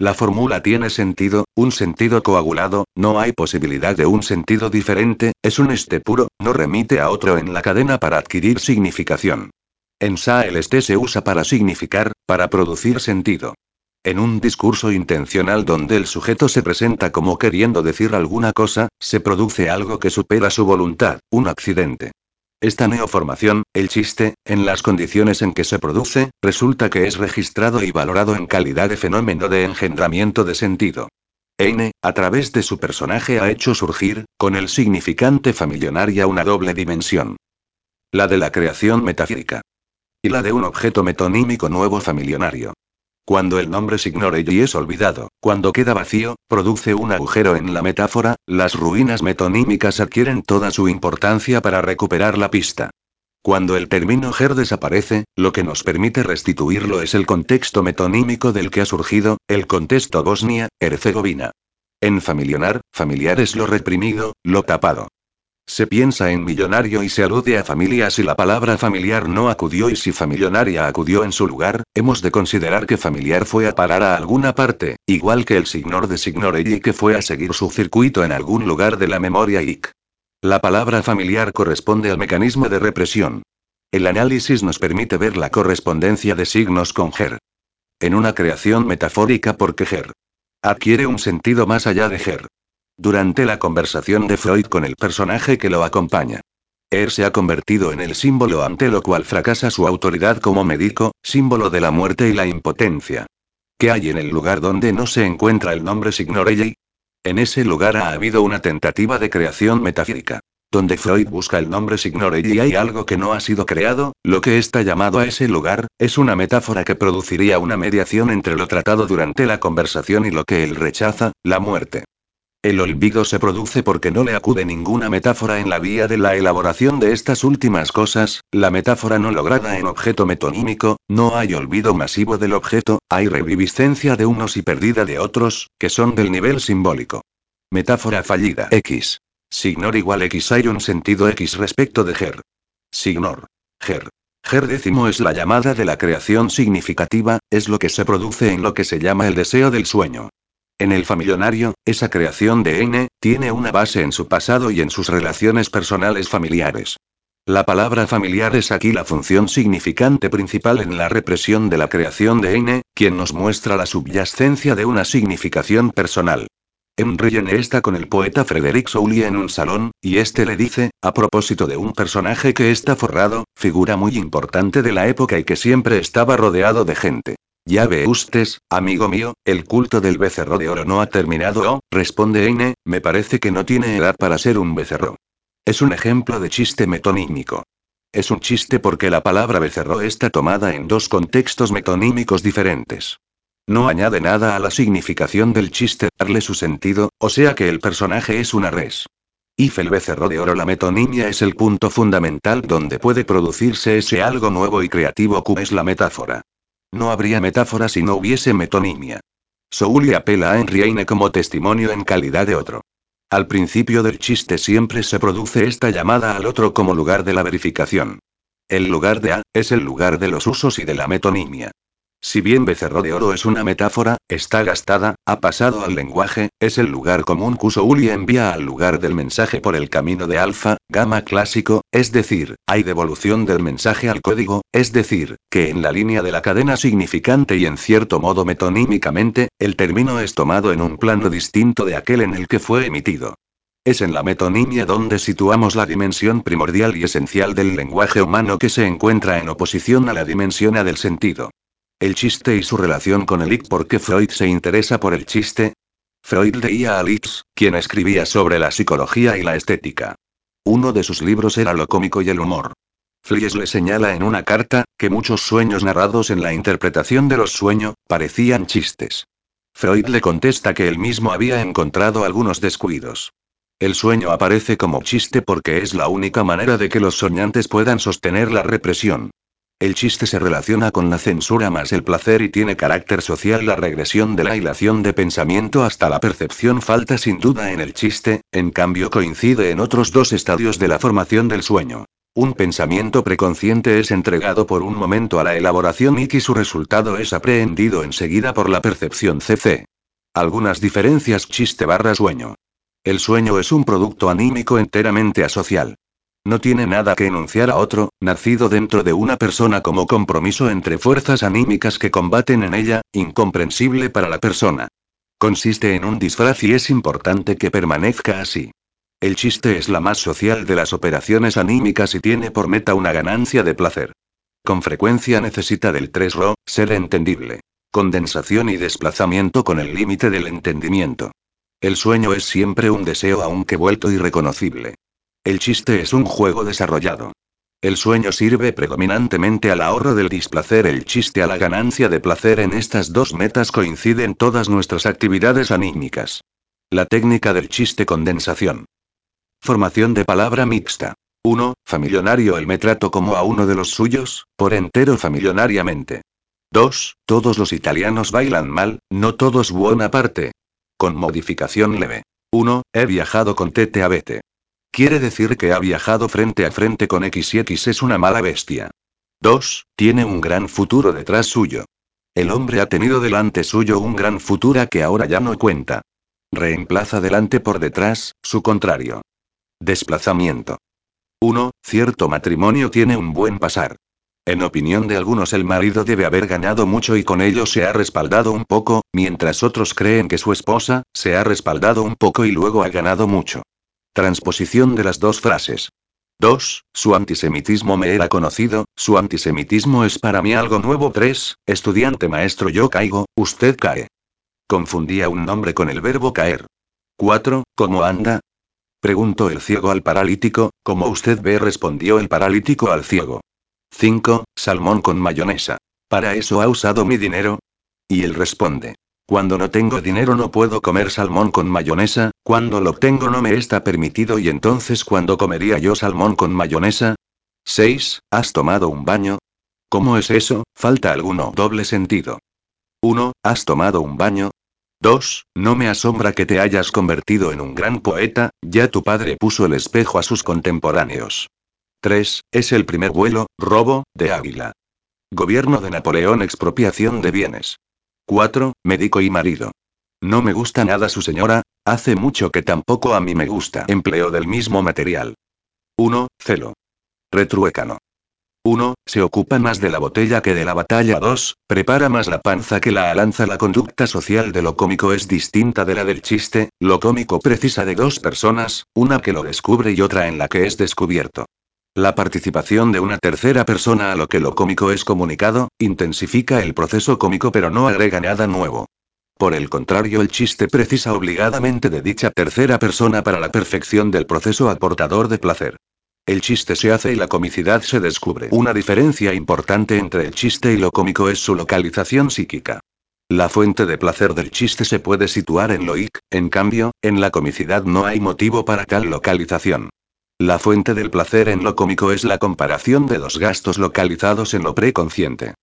La fórmula tiene sentido, un sentido coagulado, no hay posibilidad de un sentido diferente, es un este puro, no remite a otro en la cadena para adquirir significación. En Sa el este se usa para significar, para producir sentido. En un discurso intencional donde el sujeto se presenta como queriendo decir alguna cosa, se produce algo que supera su voluntad, un accidente. Esta neoformación, el chiste, en las condiciones en que se produce, resulta que es registrado y valorado en calidad de fenómeno de engendramiento de sentido. N, a través de su personaje ha hecho surgir, con el significante familionaria una doble dimensión. La de la creación metafísica. Y la de un objeto metonímico nuevo familionario. Cuando el nombre y es olvidado, cuando queda vacío, produce un agujero en la metáfora, las ruinas metonímicas adquieren toda su importancia para recuperar la pista. Cuando el término ger desaparece, lo que nos permite restituirlo es el contexto metonímico del que ha surgido, el contexto Bosnia-Herzegovina. En familionar, familiar es lo reprimido, lo tapado. Se piensa en millonario y se alude a familia si la palabra familiar no acudió y si familionaria acudió en su lugar, hemos de considerar que familiar fue a parar a alguna parte, igual que el signor de signorelli que fue a seguir su circuito en algún lugar de la memoria IC. La palabra familiar corresponde al mecanismo de represión. El análisis nos permite ver la correspondencia de signos con GER. En una creación metafórica porque GER adquiere un sentido más allá de GER. Durante la conversación de Freud con el personaje que lo acompaña. Er se ha convertido en el símbolo ante lo cual fracasa su autoridad como médico, símbolo de la muerte y la impotencia. ¿Qué hay en el lugar donde no se encuentra el nombre Signorelli? En ese lugar ha habido una tentativa de creación metafísica. Donde Freud busca el nombre Signorelli hay algo que no ha sido creado, lo que está llamado a ese lugar, es una metáfora que produciría una mediación entre lo tratado durante la conversación y lo que él rechaza, la muerte. El olvido se produce porque no le acude ninguna metáfora en la vía de la elaboración de estas últimas cosas, la metáfora no lograda en objeto metonímico, no hay olvido masivo del objeto, hay reviviscencia de unos y pérdida de otros, que son del nivel simbólico. Metáfora fallida. X. Signor igual X hay un sentido X respecto de Ger. Signor. Ger. Ger décimo es la llamada de la creación significativa, es lo que se produce en lo que se llama el deseo del sueño. En el familionario, esa creación de N, tiene una base en su pasado y en sus relaciones personales familiares. La palabra familiar es aquí la función significante principal en la represión de la creación de N, quien nos muestra la subyacencia de una significación personal. Enrillene está con el poeta Frederick Souly en un salón, y este le dice, a propósito de un personaje que está forrado, figura muy importante de la época y que siempre estaba rodeado de gente. Ya ve usted, amigo mío, el culto del becerro de oro no ha terminado. Responde N, me parece que no tiene edad para ser un becerro. Es un ejemplo de chiste metonímico. Es un chiste porque la palabra becerro está tomada en dos contextos metonímicos diferentes. No añade nada a la significación del chiste, darle su sentido, o sea que el personaje es una res. If el becerro de oro la metonimia es el punto fundamental donde puede producirse ese algo nuevo y creativo como es la metáfora. No habría metáfora si no hubiese metonimia. Souli apela a Henry como testimonio en calidad de otro. Al principio del chiste siempre se produce esta llamada al otro como lugar de la verificación. El lugar de A, es el lugar de los usos y de la metonimia. Si bien becerro de oro es una metáfora, está gastada, ha pasado al lenguaje, es el lugar común que Uli envía al lugar del mensaje por el camino de alfa, gamma clásico, es decir, hay devolución del mensaje al código, es decir, que en la línea de la cadena significante y en cierto modo metonímicamente, el término es tomado en un plano distinto de aquel en el que fue emitido. Es en la metonimia donde situamos la dimensión primordial y esencial del lenguaje humano que se encuentra en oposición a la dimensión A del sentido. El chiste y su relación con el IC. ¿Por qué Freud se interesa por el chiste? Freud leía a Litz, quien escribía sobre la psicología y la estética. Uno de sus libros era lo cómico y el humor. Flies le señala en una carta, que muchos sueños narrados en la interpretación de los sueños, parecían chistes. Freud le contesta que él mismo había encontrado algunos descuidos. El sueño aparece como chiste porque es la única manera de que los soñantes puedan sostener la represión. El chiste se relaciona con la censura más el placer y tiene carácter social. La regresión de la hilación de pensamiento hasta la percepción falta sin duda en el chiste, en cambio coincide en otros dos estadios de la formación del sueño. Un pensamiento preconsciente es entregado por un momento a la elaboración y su resultado es aprehendido enseguida por la percepción CC. Algunas diferencias chiste barra sueño. El sueño es un producto anímico enteramente asocial. No tiene nada que enunciar a otro, nacido dentro de una persona como compromiso entre fuerzas anímicas que combaten en ella, incomprensible para la persona. Consiste en un disfraz y es importante que permanezca así. El chiste es la más social de las operaciones anímicas y tiene por meta una ganancia de placer. Con frecuencia necesita del 3 ro, ser entendible. Condensación y desplazamiento con el límite del entendimiento. El sueño es siempre un deseo aunque vuelto irreconocible. El chiste es un juego desarrollado. El sueño sirve predominantemente al ahorro del displacer, el chiste a la ganancia de placer. En estas dos metas coinciden todas nuestras actividades anímicas. La técnica del chiste condensación. Formación de palabra mixta. 1. Familionario el me trato como a uno de los suyos, por entero familionariamente. 2. Todos los italianos bailan mal, no todos buena parte. Con modificación leve. 1. He viajado con Tete a Bete. Quiere decir que ha viajado frente a frente con X y X es una mala bestia. 2. Tiene un gran futuro detrás suyo. El hombre ha tenido delante suyo un gran futuro que ahora ya no cuenta. Reemplaza delante por detrás, su contrario. Desplazamiento. 1. Cierto matrimonio tiene un buen pasar. En opinión de algunos el marido debe haber ganado mucho y con ello se ha respaldado un poco, mientras otros creen que su esposa, se ha respaldado un poco y luego ha ganado mucho. Transposición de las dos frases. 2. Su antisemitismo me era conocido, su antisemitismo es para mí algo nuevo. 3. Estudiante maestro yo caigo, usted cae. Confundía un nombre con el verbo caer. 4. ¿Cómo anda? Preguntó el ciego al paralítico, como usted ve respondió el paralítico al ciego. 5. Salmón con mayonesa. ¿Para eso ha usado mi dinero? Y él responde. Cuando no tengo dinero no puedo comer salmón con mayonesa, cuando lo tengo no me está permitido y entonces ¿cuándo comería yo salmón con mayonesa? 6. ¿Has tomado un baño? ¿Cómo es eso? Falta alguno doble sentido. 1. ¿Has tomado un baño? 2. No me asombra que te hayas convertido en un gran poeta, ya tu padre puso el espejo a sus contemporáneos. 3. Es el primer vuelo, robo, de Águila. Gobierno de Napoleón, expropiación de bienes. 4. Médico y marido. No me gusta nada su señora, hace mucho que tampoco a mí me gusta. Empleo del mismo material. 1. Celo. Retruécano. 1. Se ocupa más de la botella que de la batalla. 2. Prepara más la panza que la alanza. La conducta social de lo cómico es distinta de la del chiste, lo cómico precisa de dos personas, una que lo descubre y otra en la que es descubierto. La participación de una tercera persona a lo que lo cómico es comunicado, intensifica el proceso cómico pero no agrega nada nuevo. Por el contrario, el chiste precisa obligadamente de dicha tercera persona para la perfección del proceso aportador de placer. El chiste se hace y la comicidad se descubre. Una diferencia importante entre el chiste y lo cómico es su localización psíquica. La fuente de placer del chiste se puede situar en lo ic, en cambio, en la comicidad no hay motivo para tal localización. La fuente del placer en lo cómico es la comparación de dos gastos localizados en lo preconsciente.